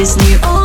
this new old